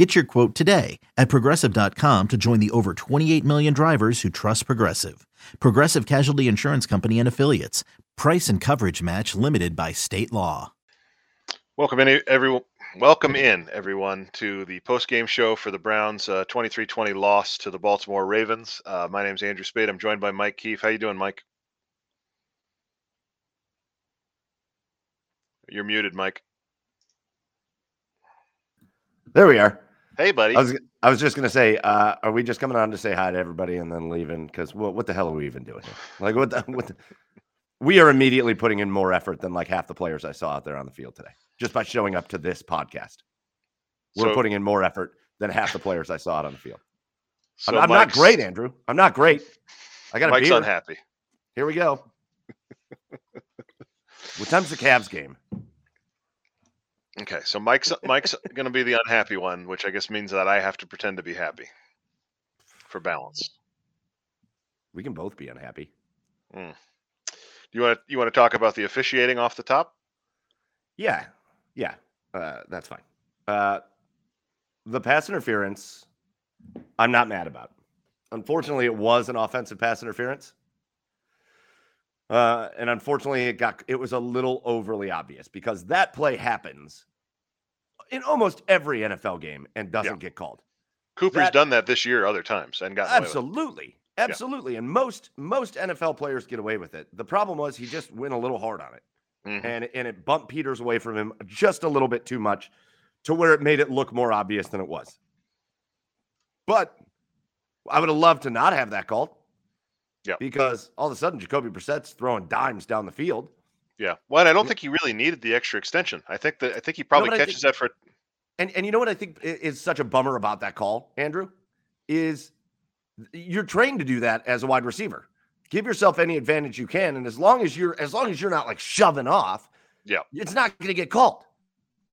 Get your quote today at progressive.com to join the over 28 million drivers who trust Progressive. Progressive Casualty Insurance Company and Affiliates. Price and coverage match limited by state law. Welcome in, everyone. Welcome in, everyone, to the post-game show for the Browns' 23-20 loss to the Baltimore Ravens. Uh, my name is Andrew Spayde. I'm joined by Mike Keefe. How you doing, Mike? You're muted, Mike. There we are. Hey, buddy. I was I was just gonna say, uh, are we just coming on to say hi to everybody and then leaving? Because what what the hell are we even doing here? Like what the, what the, we are immediately putting in more effort than like half the players I saw out there on the field today, just by showing up to this podcast. We're So- putting in more effort than half the players I saw out on the field. So I'm, I'm not great, Andrew. I'm not great. I got Mike's beer. unhappy. Here we go. what time's the Cavs game? Okay, so Mike's Mike's going to be the unhappy one, which I guess means that I have to pretend to be happy for balance. We can both be unhappy. Do you want to you want to talk about the officiating off the top? Yeah, yeah, uh, that's fine. Uh, the pass interference, I'm not mad about. Unfortunately, it was an offensive pass interference, uh, and unfortunately, it got it was a little overly obvious because that play happens in almost every NFL game and doesn't get called. Cooper's That- done that this year other times and got Absolutely. Absolutely. And most most NFL players get away with it. The problem was he just went a little hard on it. Mhm. And and it bumped Peters away from him just a little bit too much to where it made it look more obvious than it was. But I would have loved to not have that called. Yeah. Because all of a sudden Jacoby Brissett's throwing dimes down the field. Yeah. Well, and I don't think he really needed the extra extension. I think that I think he probably but I catches think- that. for And and you know what I think is such a bummer about that call, Andrew, is you're trained to do that as a wide receiver. Give yourself any advantage you can, and as long as you're as long as you're not like shoving off, Yeah. it's not going to get called.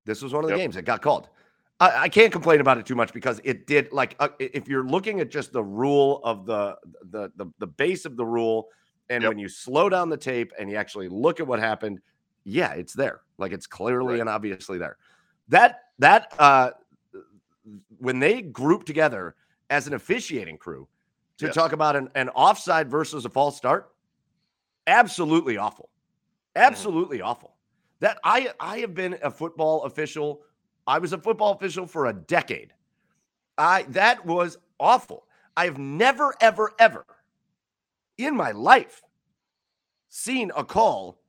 This was one of the Yep. games that got called. I, I can't complain about it too much because it did. Like, uh, if you're looking at just the rule of the the the, the base of the rule, and Yep. when you slow down the tape and you actually look at what happened, yeah, it's there. Like it's clearly Right. and obviously there. That that uh when they group together as an officiating crew to Yes. talk about an, an offside versus a false start, absolutely awful. Absolutely awful. That I I have been a football official. I was a football official for a decade. I that was awful. I have never ever ever in my life seen a call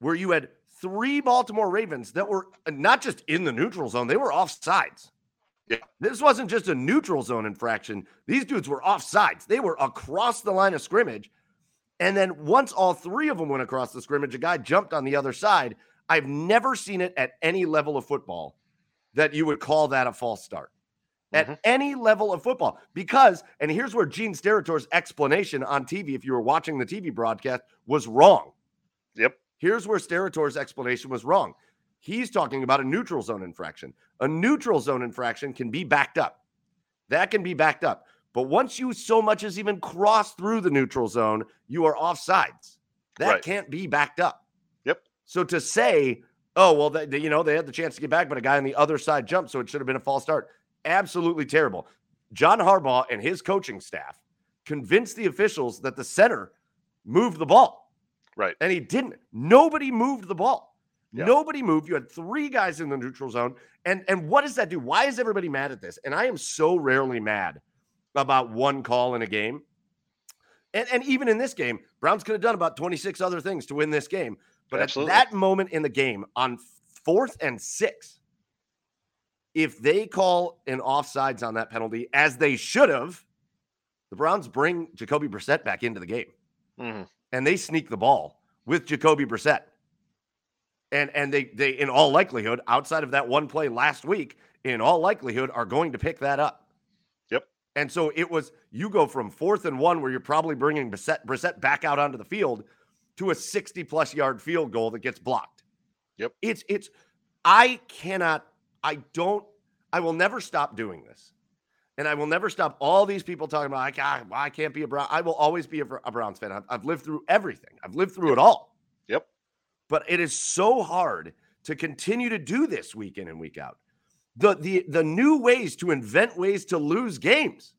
where you had three Baltimore Ravens that were not just in the neutral zone, they were off sides. Yeah. This wasn't just a neutral zone infraction. These dudes were off sides. They were across the line of scrimmage. And then once all three of them went across the scrimmage, a guy jumped on the other side. I've never seen it at any level of football that you would call that a false start. At Mhm. any level of football. Because, and here's where Gene Steratore's explanation on TV, if you were watching the TV broadcast, was wrong. Yep. Here's where Steratore's explanation was wrong. He's talking about a neutral zone infraction. A neutral zone infraction can be backed up. That can be backed up. But once you so much as even cross through the neutral zone, you are off sides. That Right. can't be backed up. Yep. So to say, oh, well, they- you know, they had the chance to get back, but a guy on the other side jumped, so it should have been a false start. Absolutely terrible. John Harbaugh and his coaching staff convinced the officials that the center moved the ball. Right. And he didn't. Nobody moved the ball. Yeah. Nobody moved. You had three guys in the neutral zone. And and what does that do? Why is everybody mad at this? And I am so rarely mad about one call in a game. And and even in this game, Browns could have done about 26 other things to win this game. But Absolutely. at that moment in the game, on fourth and six, if they call an offsides on that penalty, as they should have, the Browns bring Jacoby Brissett back into the game Mhm. and they sneak the ball with Jacoby Brissett. And and they they in all likelihood, outside of that one play last week, in all likelihood, are going to pick that up. Yep. And so it was you go from fourth and one where you're probably bringing Brissett, Brissett back out onto the field to a 60 plus yard field goal that gets blocked. Yep. It's it's I cannot I don't I will never stop doing this. And I will never stop all these people talking about I can't, I can't be a Brown. I will always be a, a Browns fan. I've, I've, lived through everything. I've lived through yep. it all. Yep. But it is so hard to continue to do this week in and week out. The the the new ways to invent ways to lose games.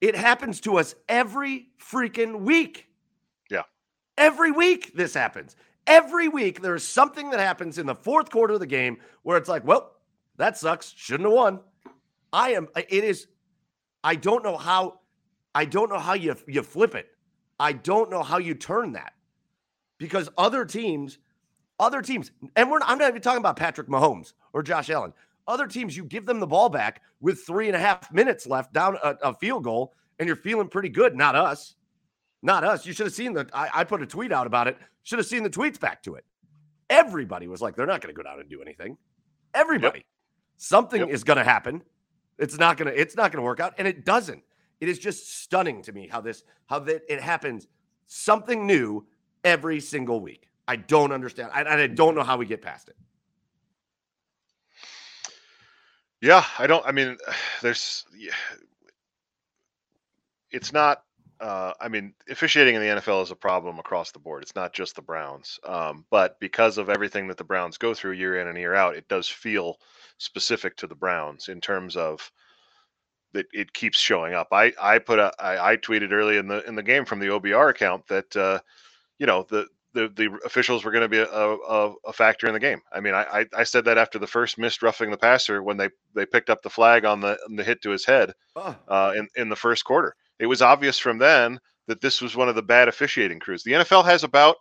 It happens to us every freaking week. Yeah. Every week this happens. Every week there's something that happens in the fourth quarter of the game where it's like, well, that sucks. Shouldn't have won. I am it is I don't know how I don't know how you you flip it. I don't know how you turn that. Because other teams other teams, and we're I'm not even talking about Patrick Mahomes or Josh Allen. Other teams, you give them the ball back with three and a half minutes left down a, a field goal, and you're feeling pretty good. Not us. Not us. You should have seen the. I, I put a tweet out about it. Should have seen the tweets back to it. Everybody was like, they're not going to go down and do anything. Everybody. Yep. Something yep. is going to happen. It's not going to. It's not going to work out, and it doesn't. It is just stunning to me how this how that it happens. Something new every single week. I don't understand. I, I don't know how we get past it. Yeah, I don't. I mean, there's. Yeah, it's not. Uh, I mean, officiating in the NFL is a problem across the board. It's not just the Browns, um, but because of everything that the Browns go through year in and year out, it does feel specific to the Browns in terms of that it keeps showing up. I I put a I, I tweeted early in the in the game from the OBR account that uh, you know the the, the officials were going to be a, a, a, factor in the game. I mean, I, I said that after the first missed roughing the passer when they, they picked up the flag on the on the hit to his head uh, in in the first quarter. It was obvious from then that this was one of the bad officiating crews. The NFL has about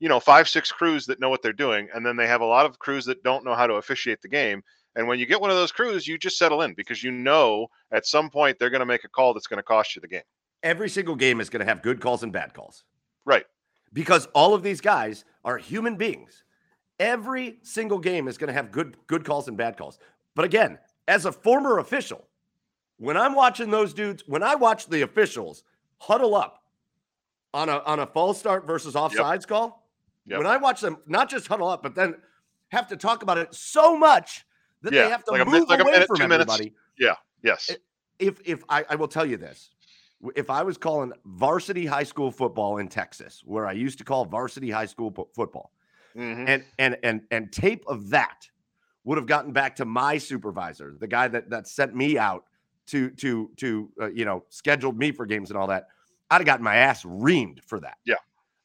you know five six crews that know what they're doing, and then they have a lot of crews that don't know how to officiate the game. And when you get one of those crews, you just settle in because you know at some point they're going to make a call that's going to cost you the game. Every single game is going to have good calls and bad calls. Right because all of these guys are human beings. Every single game is going to have good good calls and bad calls. But again, as a former official, when I'm watching those dudes, when I watch the officials huddle up on a on a false start versus offsides yep. call, yep. when I watch them not just huddle up, but then have to talk about it so much that yeah, they have to like move a, like away minute, from everybody. Minutes. Yeah. Yes. If if I, I will tell you this, if I was calling varsity high school football in Texas, where I used to call varsity high school po- football, mm-hmm. and and and and tape of that would have gotten back to my supervisor, the guy that that sent me out to to to uh, you know scheduled me for games and all that. I'd have gotten my ass reamed for that. Yeah,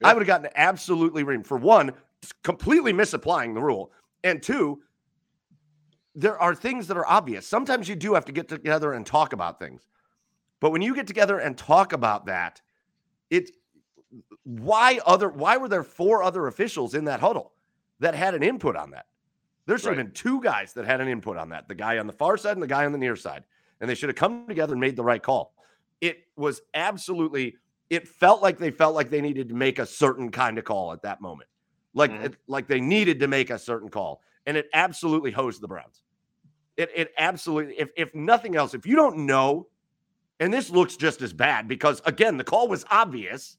yeah. I would have gotten absolutely reamed for one, completely misapplying the rule, and two, there are things that are obvious. Sometimes you do have to get together and talk about things. But when you get together and talk about that, it why other why were there four other officials in that huddle that had an input on that? There should right. have been two guys that had an input on that, the guy on the far side and the guy on the near side. And they should have come together and made the right call. It was absolutely it felt like they felt like they needed to make a certain kind of call at that moment. Like mm-hmm. it, like they needed to make a certain call. And it absolutely hosed the Browns. It it absolutely if if nothing else, if you don't know and this looks just as bad because, again, the call was obvious.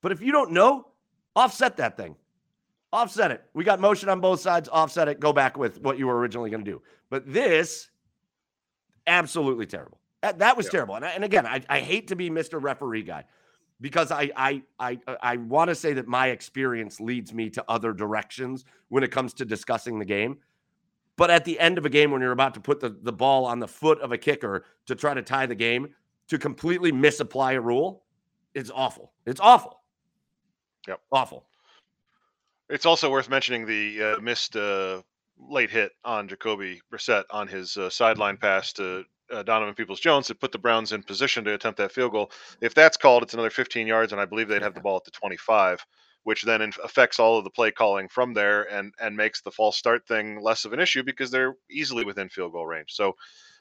But if you don't know, offset that thing. Offset it. We got motion on both sides. Offset it. Go back with what you were originally going to do. But this, absolutely terrible. That, that was yeah. terrible. And, I, and again, I, I hate to be Mr. Referee guy because I I I I want to say that my experience leads me to other directions when it comes to discussing the game. But at the end of a game, when you're about to put the, the ball on the foot of a kicker to try to tie the game, to completely misapply a rule, it's awful. It's awful. Yep. Awful. It's also worth mentioning the uh, missed uh, late hit on Jacoby Brissett on his uh, sideline pass to uh, Donovan Peoples Jones that put the Browns in position to attempt that field goal. If that's called, it's another 15 yards, and I believe they'd have the ball at the 25 which then affects all of the play calling from there and and makes the false start thing less of an issue because they're easily within field goal range. So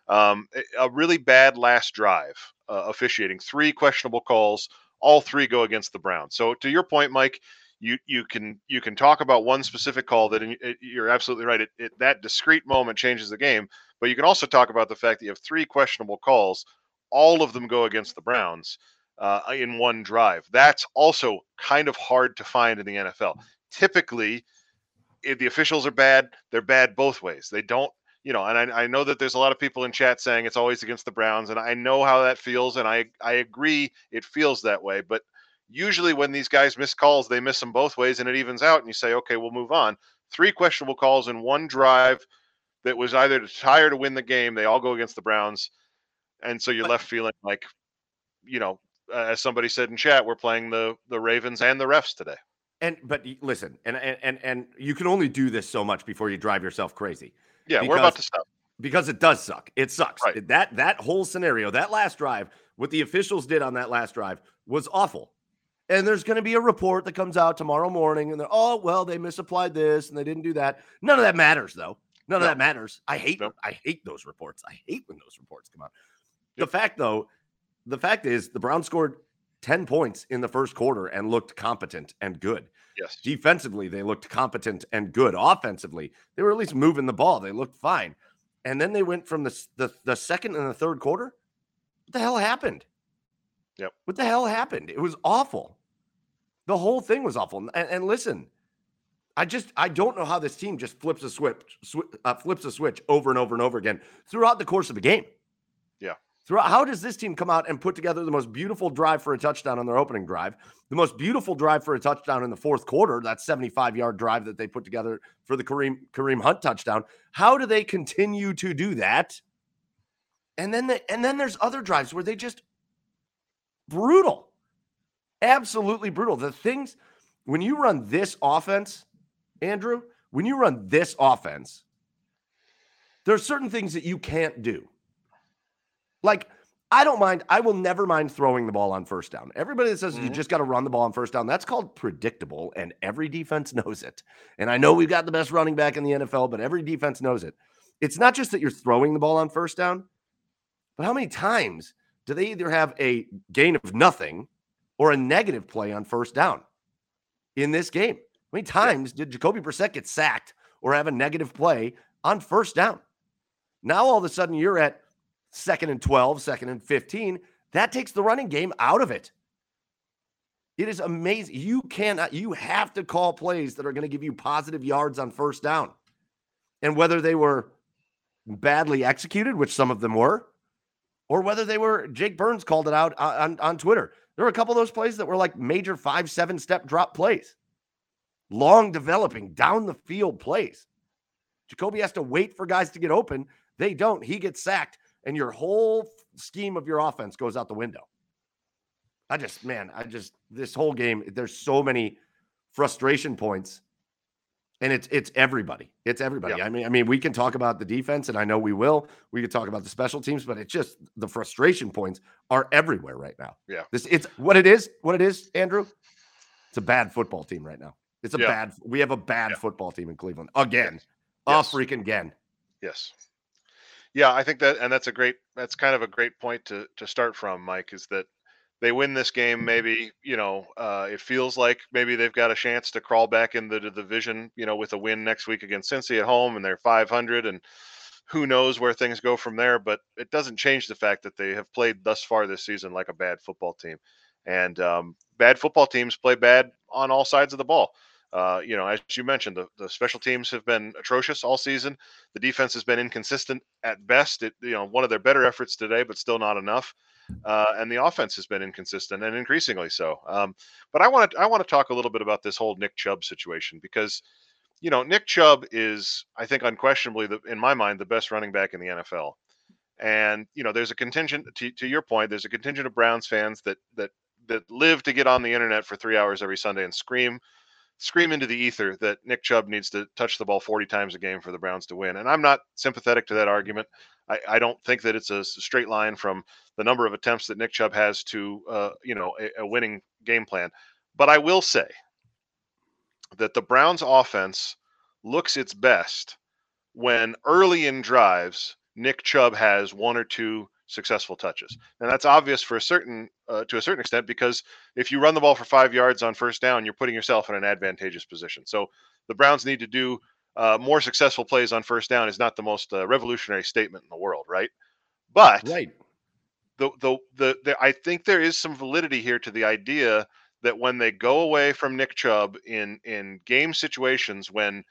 um, a really bad last drive uh, officiating, three questionable calls, all three go against the Browns. So to your point, Mike, you you can you can talk about one specific call that you're absolutely right. It, it, that discrete moment changes the game, but you can also talk about the fact that you have three questionable calls, all of them go against the Browns uh, in one drive. That's also kind of hard to find in the NFL. Typically, if the officials are bad, they're bad both ways. They don't, you know, and I, I know that there's a lot of people in chat saying it's always against the Browns, and I know how that feels, and I I agree it feels that way. But usually when these guys miss calls, they miss them both ways, and it evens out, and you say, okay, we'll move on. Three questionable calls in one drive that was either to tie or to win the game. They all go against the Browns, and so you're left feeling like, you know, uh, as somebody said in chat, we're playing the the Ravens and the refs today. And but listen, and and and you can only do this so much before you drive yourself crazy. Yeah, because, we're about to stop because it does suck. It sucks. Right. That that whole scenario, that last drive, what the officials did on that last drive was awful. And there's going to be a report that comes out tomorrow morning, and they're oh well, they misapplied this and they didn't do that. None of that matters though. None no. of that matters. I hate no. I hate those reports. I hate when those reports come out. Yep. The fact though, the fact is the Browns scored 10 points in the first quarter and looked competent and good. Yes. Defensively, they looked competent and good. Offensively, they were at least moving the ball. They looked fine. And then they went from the, the, the second and the third quarter. What the hell happened? Yep. What the hell happened? It was awful. The whole thing was awful. And, and listen, I just I don't know how this team just flips a switch, sw- uh, flips a switch over and over and over again throughout the course of a game. Yeah. Throughout, how does this team come out and put together the most beautiful drive for a touchdown on their opening drive, the most beautiful drive for a touchdown in the fourth quarter, that 75 yard drive that they put together for the Kareem Kareem Hunt touchdown? How do they continue to do that? And then the, and then there's other drives where they just brutal, absolutely brutal. The things when you run this offense, Andrew, when you run this offense, there are certain things that you can't do. Like, I don't mind. I will never mind throwing the ball on first down. Everybody that says mm-hmm. you just got to run the ball on first down, that's called predictable, and every defense knows it. And I know we've got the best running back in the NFL, but every defense knows it. It's not just that you're throwing the ball on first down, but how many times do they either have a gain of nothing or a negative play on first down in this game? How many times did Jacoby Brissett get sacked or have a negative play on first down? Now all of a sudden you're at second and 12, second and 15. That takes the running game out of it. It is amazing. You cannot, you have to call plays that are going to give you positive yards on first down. And whether they were badly executed, which some of them were, or whether they were, Jake Burns called it out uh, on, on Twitter. There were a couple of those plays that were like major five, seven step drop plays, long developing down the field plays. Jacoby has to wait for guys to get open. They don't. He gets sacked and your whole scheme of your offense goes out the window. I just, man, I just this whole game, there's so many frustration points. And it's it's everybody. It's everybody. Yeah. I mean, I mean, we can talk about the defense, and I know we will. We can talk about the special teams, but it's just the frustration points are everywhere right now. Yeah. This it's what it is, what it is, Andrew. It's a bad football team right now. It's a yeah. bad we have a bad yeah. football team in Cleveland. Again. Yes. Oh freaking again. Yes. Yeah, I think that, and that's a great, that's kind of a great point to to start from, Mike. Is that they win this game? Maybe you know, uh, it feels like maybe they've got a chance to crawl back into the division. You know, with a win next week against Cincy at home, and they're 500, and who knows where things go from there. But it doesn't change the fact that they have played thus far this season like a bad football team, and um, bad football teams play bad on all sides of the ball. Uh, you know, as you mentioned, the, the special teams have been atrocious all season. The defense has been inconsistent at best. It, you know, one of their better efforts today, but still not enough. Uh, and the offense has been inconsistent and increasingly so. Um, but I want to I want to talk a little bit about this whole Nick Chubb situation because, you know, Nick Chubb is I think unquestionably the, in my mind the best running back in the NFL. And you know, there's a contingent to, to your point. There's a contingent of Browns fans that that that live to get on the internet for three hours every Sunday and scream scream into the ether that Nick Chubb needs to touch the ball 40 times a game for the Browns to win. And I'm not sympathetic to that argument. I, I don't think that it's a straight line from the number of attempts that Nick Chubb has to, uh, you know, a, a winning game plan. But I will say that the Browns offense looks its best when early in drives, Nick Chubb has one or two successful touches. And that's obvious for a certain uh, to a certain extent because if you run the ball for 5 yards on first down, you're putting yourself in an advantageous position. So the Browns need to do uh, more successful plays on first down is not the most uh, revolutionary statement in the world, right? But right. the, the the the I think there is some validity here to the idea that when they go away from Nick Chubb in in game situations when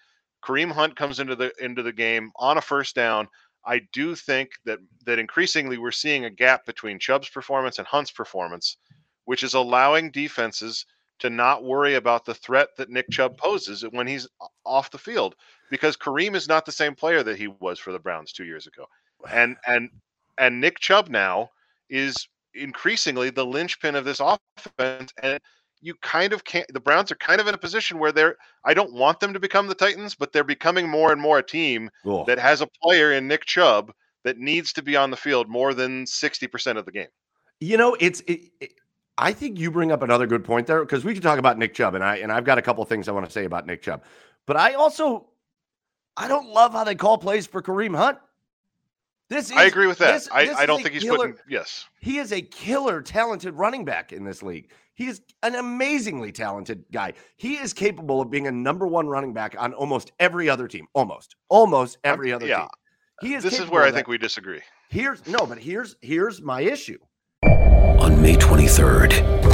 Kareem Hunt comes into the into the game on a first down, I do think that that increasingly we're seeing a gap between Chubb's performance and Hunt's performance, which is allowing defenses to not worry about the threat that Nick Chubb poses when he's off the field because Kareem is not the same player that he was for the Browns 2 years ago. And and and Nick Chubb now is increasingly the linchpin of this offense and you kind of can't the Browns are kind of in a position where they're I don't want them to become the Titans, but they're becoming more and more a team cool. that has a player in Nick Chubb that needs to be on the field more than 60% of the game. You know, it's it, it, I think you bring up another good point there because we can talk about Nick Chubb and I and I've got a couple things I want to say about Nick Chubb. But I also I don't love how they call plays for Kareem Hunt. This is, I agree with that. This, I, this I don't think he's killer, putting yes. He is a killer talented running back in this league. He is an amazingly talented guy. He is capable of being a number one running back on almost every other team. Almost. Almost every other yeah. team. He is This is where I think we disagree. Here's no, but here's here's my issue. On May 23rd,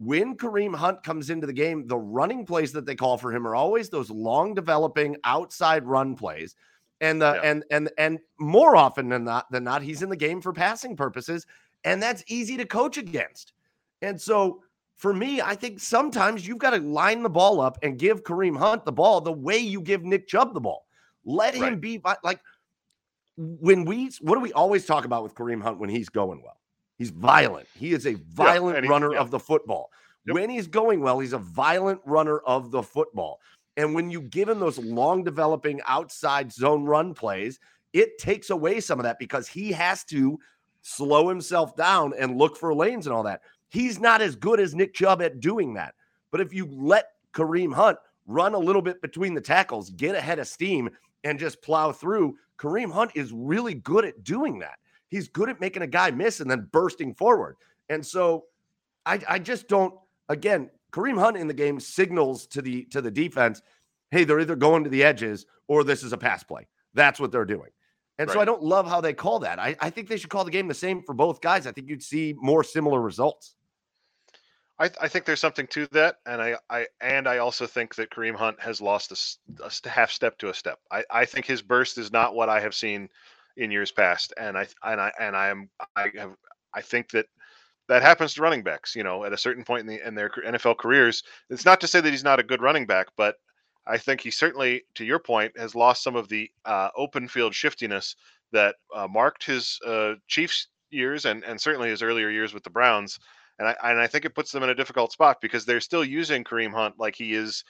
When Kareem Hunt comes into the game, the running plays that they call for him are always those long developing outside run plays. And the yeah. and and and more often than not than not, he's in the game for passing purposes, and that's easy to coach against. And so for me, I think sometimes you've got to line the ball up and give Kareem Hunt the ball the way you give Nick Chubb the ball. Let him be like when we what do we always talk about with Kareem Hunt when he's going well? He's violent. He is a violent yeah, runner yeah. of the football. Yep. When he's going well, he's a violent runner of the football. And when you give him those long developing outside zone run plays, it takes away some of that because he has to slow himself down and look for lanes and all that. He's not as good as Nick Chubb at doing that. But if you let Kareem Hunt run a little bit between the tackles, get ahead of steam, and just plow through, Kareem Hunt is really good at doing that. He's good at making a guy miss and then bursting forward. And so I, I just don't again, Kareem Hunt in the game signals to the to the defense, hey, they're either going to the edges or this is a pass play. That's what they're doing. And right. so I don't love how they call that. I, I think they should call the game the same for both guys. I think you'd see more similar results. I, th- I think there's something to that, and I, I and I also think that Kareem Hunt has lost a, a half step to a step. I, I think his burst is not what I have seen in years past, and I and I and I am I have I think that that happens to running backs. You know, at a certain point in the in their NFL careers, it's not to say that he's not a good running back, but I think he certainly, to your point, has lost some of the uh, open field shiftiness that uh, marked his uh, Chiefs years and and certainly his earlier years with the Browns. And I and I think it puts them in a difficult spot because they're still using Kareem Hunt like he is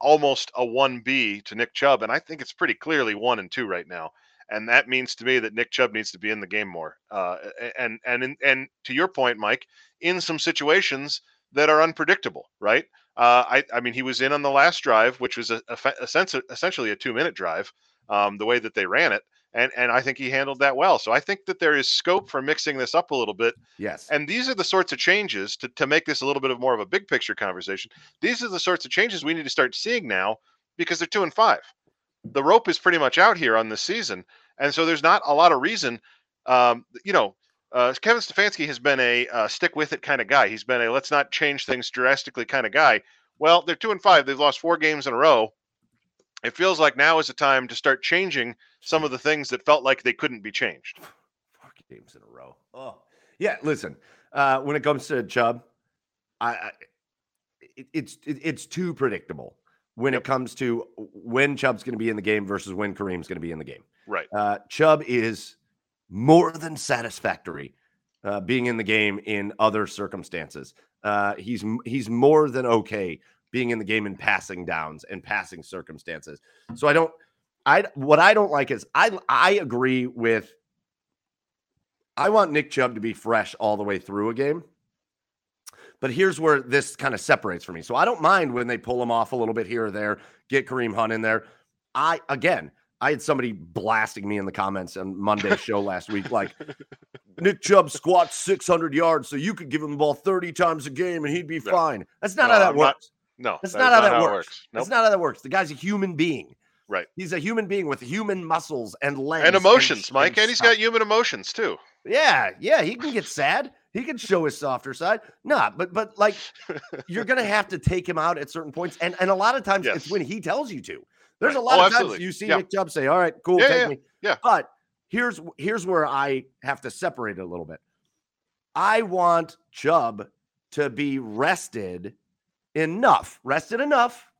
almost a one B to Nick Chubb, and I think it's pretty clearly one and two right now and that means to me that Nick Chubb needs to be in the game more. Uh, and and and and to your point, Mike, in some situations that are unpredictable, right? Uh, I I mean, he was in on the last drive, which was a, a, a sense essentially a two minute drive, um, the way that they ran it. And, and I think he handled that well. So I think that there is scope for mixing this up a little bit. Yes. And these are the sorts of changes to, to make this a little bit of more of a big picture conversation. These are the sorts of changes we need to start seeing now because they're two and five the rope is pretty much out here on this season, and so there's not a lot of reason. Um, you know, uh, Kevin Stefanski has been a uh, stick with it kind of guy. He's been a let's not change things drastically kind of guy. Well, they're two and five. They've lost four games in a row. It feels like now is the time to start changing some of the things that felt like they couldn't be changed. Four games in a row. Oh, yeah. Listen, uh, when it comes to Chubb, I, I it, it's it, it's too predictable when yep. it comes to when Chubb's going to be in the game versus when Kareem's going to be in the game. Right. Uh, Chubb is more than satisfactory uh, being in the game in other circumstances. Uh, he's he's more than okay being in the game in passing downs and passing circumstances. So I don't I what I don't like is I I agree with I want Nick Chubb to be fresh all the way through a game. But here's where this kind of separates for me. So I don't mind when they pull him off a little bit here or there, get Kareem Hunt in there. I again, I had somebody blasting me in the comments on Monday's show last week, like Nick Chubb squats 600 yards, so you could give him the ball 30 times a game and he'd be fine. That's not no, how that I'm works. Not, no, that's that not, how, not that how works. works. Nope. That's not how that works. The guy's a human being. Right. He's a human being with human muscles and legs and emotions, and, Mike, and, and he's got human emotions too. Yeah, yeah, he can get sad. He can show his softer side. Nah, but but like you're gonna have to take him out at certain points, and and a lot of times yes. it's when he tells you to. There's a lot oh, of absolutely. times you see yeah. Nick Chubb say, "All right, cool, yeah, take yeah, me." Yeah. But here's here's where I have to separate it a little bit. I want Chubb to be rested enough, rested enough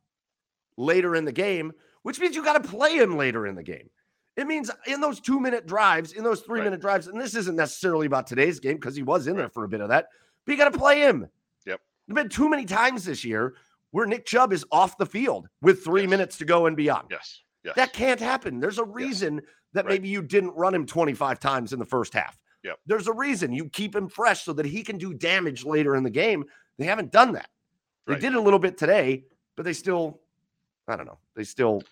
later in the game which means you got to play him later in the game. It means in those two minute drives, in those three right. minute drives, and this isn't necessarily about today's game because he was in there for a bit of that, but you got to play him. Yep. There's been too many times this year where Nick Chubb is off the field with three yes. minutes to go and beyond. Yes. Yes. That can't happen. There's a reason yes. that right. maybe you didn't run him 25 times in the first half. Yep. There's a reason you keep him fresh so that he can do damage later in the game. They haven't done that. They right. did a little bit today, but they still, I don't know, they still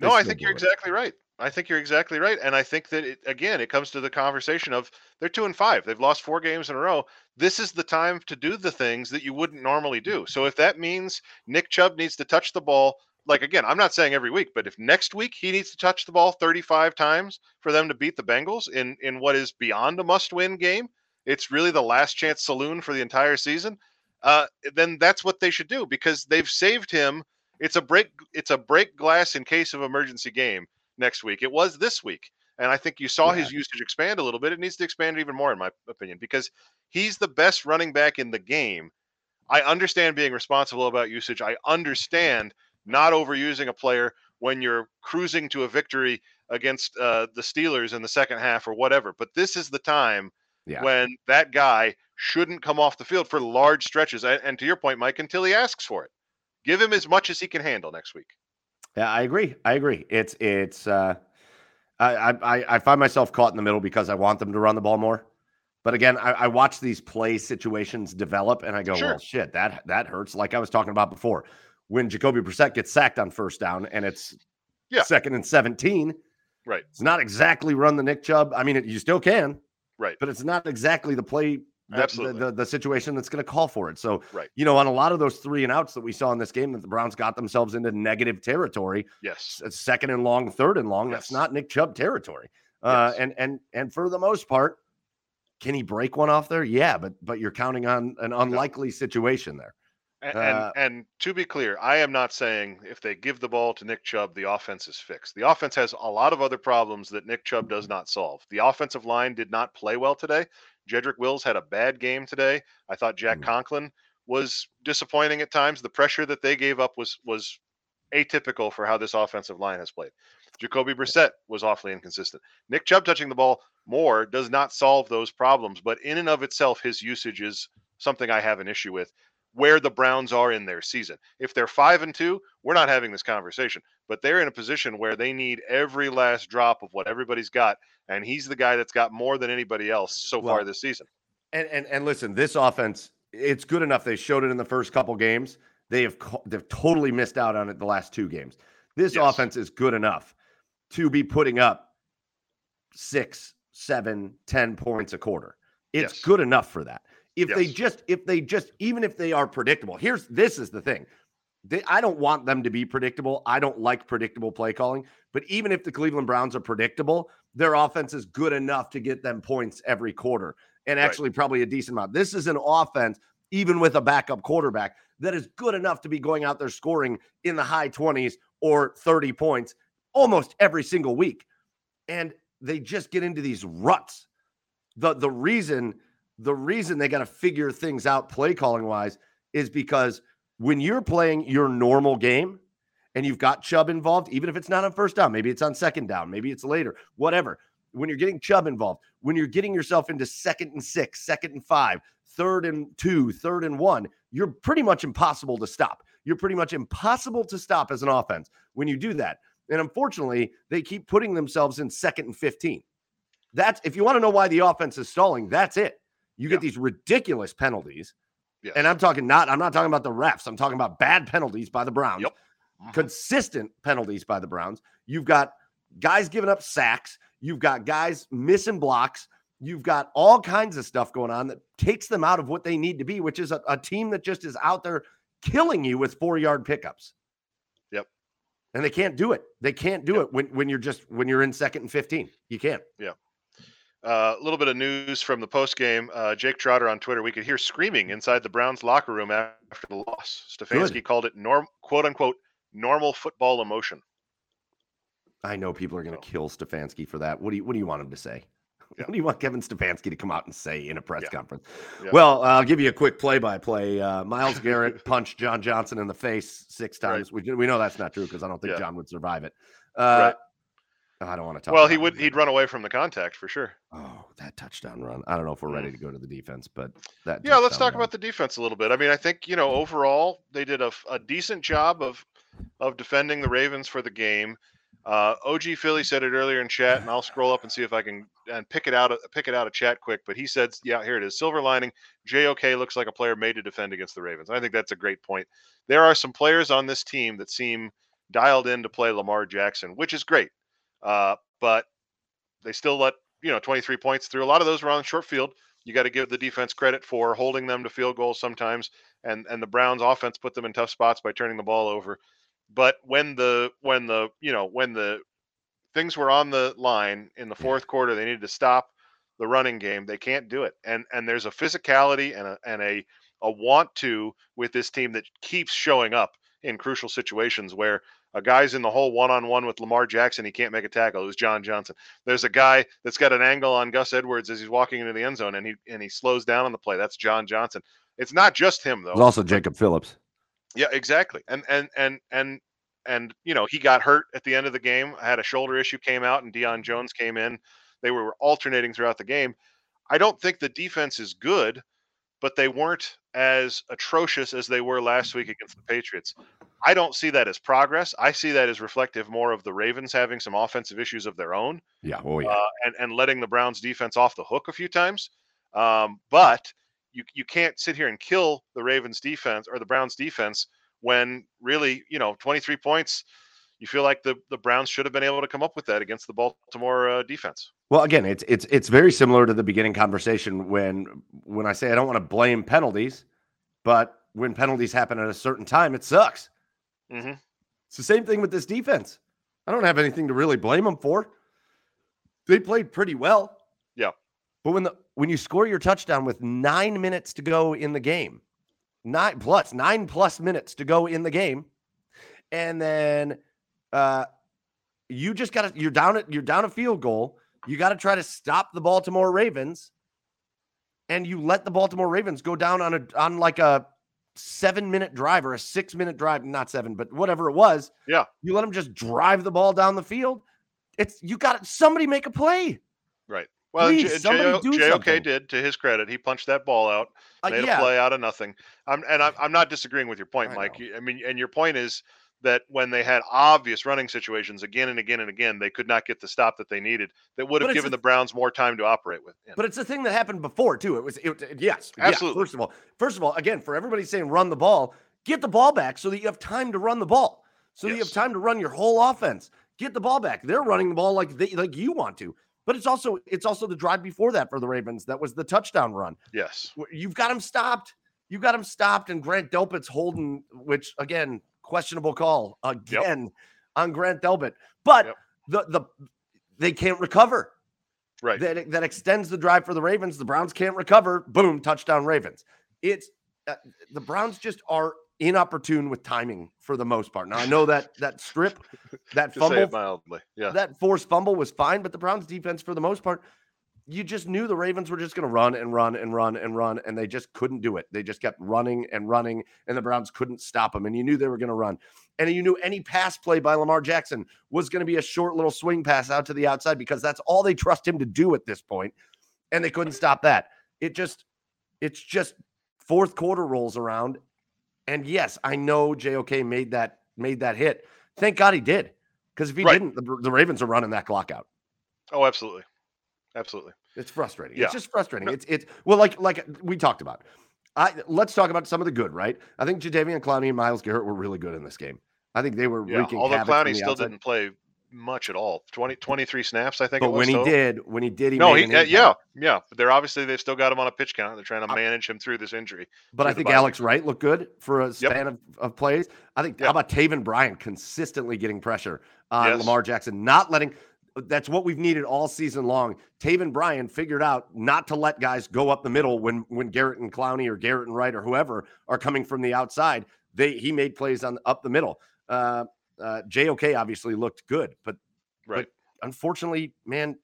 no, I think you're exactly right. I think you're exactly right, and I think that it, again, it comes to the conversation of they're two and five. They've lost four games in a row. This is the time to do the things that you wouldn't normally do. So if that means Nick Chubb needs to touch the ball, like again, I'm not saying every week, but if next week he needs to touch the ball 35 times for them to beat the Bengals in in what is beyond a must-win game, it's really the last chance saloon for the entire season. Uh, then that's what they should do because they've saved him it's a break. It's a break glass in case of emergency game next week. It was this week, and I think you saw yeah. his usage expand a little bit. It needs to expand even more, in my opinion, because he's the best running back in the game. I understand being responsible about usage. I understand not overusing a player when you're cruising to a victory against uh, the Steelers in the second half or whatever. But this is the time yeah. when that guy shouldn't come off the field for large stretches. And to your point, Mike, until he asks for it. Give him as much as he can handle next week. Yeah, I agree. I agree. It's it's uh I I I find myself caught in the middle because I want them to run the ball more. But again, I, I watch these play situations develop and I go, sure. well, shit, that that hurts. Like I was talking about before. When Jacoby Brissett gets sacked on first down and it's yeah. second and 17. Right. It's not exactly run the Nick Chubb. I mean, it, you still can. Right. But it's not exactly the play Absolutely. The, the, the, situation that's going to call for it. So, right. you know, on a lot of those three and outs that we saw in this game, that the Browns got themselves into negative territory. Yes. Second and long, third and long. Yes. That's not Nick Chubb territory. Uh, and and and for the most part, can he break one off there? Yeah, but but you're counting on an unlikely situation there. And, uh, and, and to be clear, I am not saying if they give the ball to Nick Chubb, the offense is fixed. The offense has a lot of other problems that Nick Chubb does not solve. The offensive line did not play well today. Jedrick Wills had a bad game today. I thought Jack mm. Conklin was disappointing at times. The pressure that they gave up was was atypical for how this offensive line has played. Jacoby Brissett was awfully inconsistent. Nick Chubb touching the ball more does not solve those problems, but in and of itself, his usage is something I have an issue with. Where the Browns are in their season. If they're five and two, we're not having this conversation. But they're in a position where they need every last drop of what everybody's got and he's the guy that's got more than anybody else so well, far this season. And, and and listen, this offense, it's good enough. They showed it in the first couple games. They have they've totally missed out on it the last two games. This yes. offense is good enough to be putting up six, seven, ten points a quarter. It's yes. good enough for that. If yes. they just, if they just, even if they are predictable, here's this is the thing. They, I don't want them to be predictable. I don't like predictable play calling. But even if the Cleveland Browns are predictable, their offense is good enough to get them points every quarter and actually right. probably a decent amount. This is an offense, even with a backup quarterback, that is good enough to be going out there scoring in the high 20s or 30 points almost every single week. And they just get into these ruts. The, the reason the reason they got to figure things out play calling wise is because when you're playing your normal game and you've got Chubb involved, even if it's not on first down, maybe it's on second down, maybe it's later, whatever. When you're getting Chubb involved, when you're getting yourself into second and six, second and five, third and two, third and one, you're pretty much impossible to stop. You're pretty much impossible to stop as an offense when you do that. And unfortunately, they keep putting themselves in second and 15. That's if you want to know why the offense is stalling, that's it. You get these ridiculous penalties. And I'm talking not, I'm not talking about the refs. I'm talking about bad penalties by the Browns. Yep. Uh-huh. Consistent penalties by the Browns. You've got guys giving up sacks. You've got guys missing blocks. You've got all kinds of stuff going on that takes them out of what they need to be, which is a, a team that just is out there killing you with four yard pickups. Yep. And they can't do it. They can't do yep. it when, when you're just when you're in second and 15. You can't. Yeah. Uh, a uh, little bit of news from the post game. Uh, Jake Trotter on Twitter. We could hear screaming inside the Browns locker room after the loss. Stefanski Good. called it norm, quote unquote, normal football emotion. I know people are going to kill Stefanski for that. What do you What do you want him to say? Yeah. What do you want Kevin Stefanski to come out and say in a press yeah. conference? Yeah. Well, uh, I'll give you a quick play by play. Myles Garrett punched John Johnson in the face six times. Right. We, we know that's not true because I don't think John would survive it. Uh, right. I don't want to talk. Well, he would. He'd run away from the contact for sure. Oh, that touchdown run! I don't know if we're ready mm. to go to the defense, but that. Yeah, let's talk run. about the defense a little bit. I mean, I think you know overall they did a, a decent job of of defending the Ravens for the game. Uh, OG Philly said it earlier in chat, and I'll scroll up and see if I can and pick it out pick it out of chat quick. But he said, "Yeah, here it is. Silver lining: JOK looks like a player made to defend against the Ravens." And I think that's a great point. There are some players on this team that seem dialed in to play Lamar Jackson, which is great. Uh, but they still let you know 23 points through. A lot of those were on short field. You got to give the defense credit for holding them to field goals sometimes, and and the Browns offense put them in tough spots by turning the ball over. But when the when the you know when the things were on the line in the fourth quarter, they needed to stop the running game. They can't do it, and and there's a physicality and a and a a want to with this team that keeps showing up in crucial situations where a guy's in the hole one on one with Lamar Jackson. He can't make a tackle. It was John Johnson. There's a guy that's got an angle on Gus Edwards as he's walking into the end zone and he and he slows down on the play. That's John Johnson. It's not just him though. It's also Jacob Phillips. Yeah, exactly. And and and and and you know he got hurt at the end of the game. I Had a shoulder issue, came out, and Deion mm-hmm. Jones came in. They were alternating throughout the game. I don't think the defense is good, but they weren't as atrocious as they were last week against the Patriots. I don't see that as progress. I see that as reflective more of the Ravens having some offensive issues of their own. Yeah. Oh, yeah. Uh, and, and letting the Browns defense off the hook a few times. Um, but you, you can't sit here and kill the Ravens defense or the Browns defense when really, you know, 23 points, you feel like the, the Browns should have been able to come up with that against the Baltimore uh, defense. Well, again, it's it's it's very similar to the beginning conversation when when I say I don't want to blame penalties, but when penalties happen at a certain time, it sucks. Mm-hmm. It's the same thing with this defense. I don't have anything to really blame them for. They played pretty well. Yeah. But when the when you score your touchdown with nine minutes to go in the game, nine plus nine plus minutes to go in the game, and then uh you just gotta you're down at you're down a field goal. You got to try to stop the Baltimore Ravens, and you let the Baltimore Ravens go down on a on like a seven minute drive or a six minute drive, not seven, but whatever it was. Yeah. You let them just drive the ball down the field. It's you got somebody make a play. Right. Well, Please, J- J- JOK did to his credit. He punched that ball out, uh, made uh, yeah. a play out of nothing. I'm, and I'm, I'm not disagreeing with your point, I Mike. Know. I mean, and your point is that when they had obvious running situations again and again and again, they could not get the stop that they needed that would have given the Browns more time to operate with. But it's a thing that happened before too. It was it, it, yes, absolutely. Yeah, first of all, first of all, again, for everybody saying run the ball, get the ball back so that you have time to run the ball, so yes. you have time to run your whole offense. Get the ball back. They're running the ball like they like you want to. But it's also it's also the drive before that for the Ravens that was the touchdown run. Yes, you've got him stopped. You've got him stopped, and Grant Delpit's holding, which again questionable call again yep. on Grant Delpit. But yep. the the they can't recover. Right. That that extends the drive for the Ravens. The Browns can't recover. Boom, touchdown Ravens. It's uh, the Browns just are inopportune with timing for the most part. Now I know that that strip, that fumble, mildly, yeah, that forced fumble was fine, but the Browns defense for the most part, you just knew the Ravens were just going to run and run and run and run, and they just couldn't do it. They just kept running and running, and the Browns couldn't stop them. And you knew they were going to run. And you knew any pass play by Lamar Jackson was going to be a short little swing pass out to the outside because that's all they trust him to do at this point. And they couldn't stop that. It just, it's just fourth quarter rolls around. And yes, I know JOK made that made that hit. Thank God he did. Because if he right. didn't, the, the Ravens are running that clock out. Oh, absolutely. Absolutely. It's frustrating. Yeah. It's just frustrating. No. It's it's well, like like we talked about. I let's talk about some of the good, right? I think Jadeveon Clowney and Myles Garrett were really good in this game. I think they were yeah, although Clowney still outside. didn't play much at all 20 23 snaps i think but when he total. did when he did he no he, uh, yeah yeah but they're obviously they've still got him on a pitch count they're trying to manage him through this injury but i think alex wright looked good for a span yep. of, of plays i think yep. how about taven bryan consistently getting pressure on yes. lamar jackson not letting that's what we've needed all season long. Taven Bryan figured out not to let guys go up the middle when when Garrett and Clowney or Garrett and Wright or whoever are coming from the outside. They he made plays on up the middle. Uh, uh, JOK obviously looked good, but right. But unfortunately, man,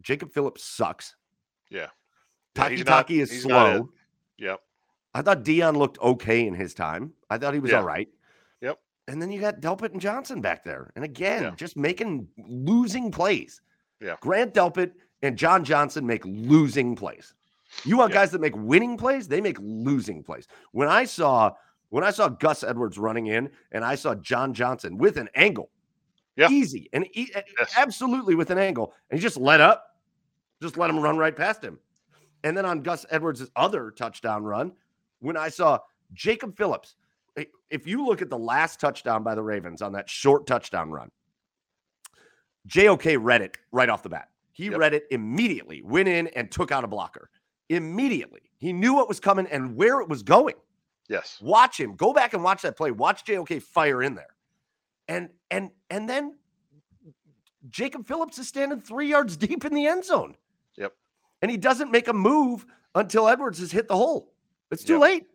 Jacob Phillips sucks. Yeah. Taki yeah, Taki is slow. Yep. I thought Deion looked okay in his time. I thought he was yeah. all right. And then you got Delpit and Johnson back there. And again, yeah. just making losing plays. Yeah. Grant Delpit and John Johnson make losing plays. You want yeah. guys that make winning plays? They make losing plays. When I saw when I saw Gus Edwards running in and I saw John Johnson with an angle yeah. Easy and e- yes. absolutely with an angle. And he just let up, just let him run right past him. And then on Gus Edwards' other touchdown run, when I saw Jacob Phillips, if you look at the last touchdown by the Ravens on that short touchdown run, JOK read it right off the bat. He yep. read it immediately, went in and took out a blocker immediately. He knew what was coming and where it was going. Yes. Watch him. Go back and watch that play. Watch JOK fire in there. And and and then Jacob Phillips is standing three yards deep in the end zone. Yep. And he doesn't make a move until Edwards has hit the hole. It's too yep. late.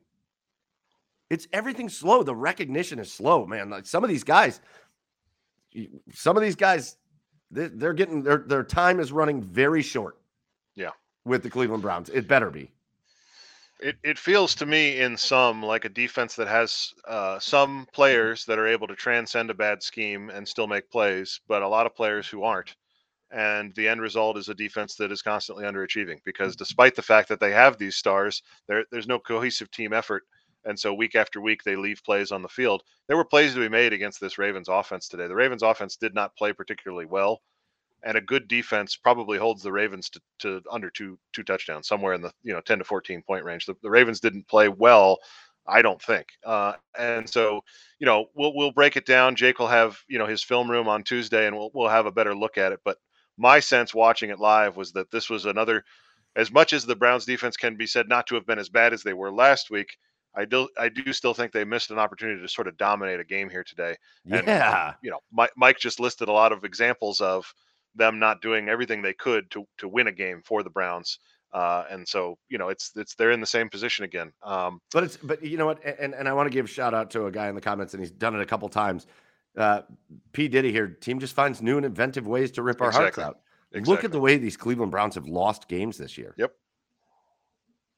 It's everything slow. The recognition is slow, man. Like some of these guys, some of these guys, they're getting their their time is running very short. Yeah. With the Cleveland Browns, it better be. It, it feels to me in some like a defense that has uh, some players that are able to transcend a bad scheme and still make plays, but a lot of players who aren't. And the end result is a defense that is constantly underachieving because despite the fact that they have these stars, there, there's no cohesive team effort. And so week after week, they leave plays on the field. There were plays to be made against this Ravens offense today. The Ravens offense did not play particularly well and a good defense probably holds the Ravens to, to under two two touchdowns, somewhere in the you know 10 to 14 point range. The, the Ravens didn't play well, I don't think. Uh, and so, you know, we'll we'll break it down. Jake will have you know his film room on Tuesday, and we'll we'll have a better look at it. But my sense watching it live was that this was another, as much as the Browns defense can be said not to have been as bad as they were last week. I do I do still think they missed an opportunity to sort of dominate a game here today. And, yeah, you know, Mike, Mike just listed a lot of examples of them not doing everything they could to to win a game for the Browns. Uh, and so you know it's it's they're in the same position again. Um, but it's but you know what, and and I want to give shout out to a guy in the comments, and he's done it a couple times. Uh, P Diddy here, team just finds new and inventive ways to rip our exactly. hearts out. Exactly. Look at the way these Cleveland Browns have lost games this year. Yep.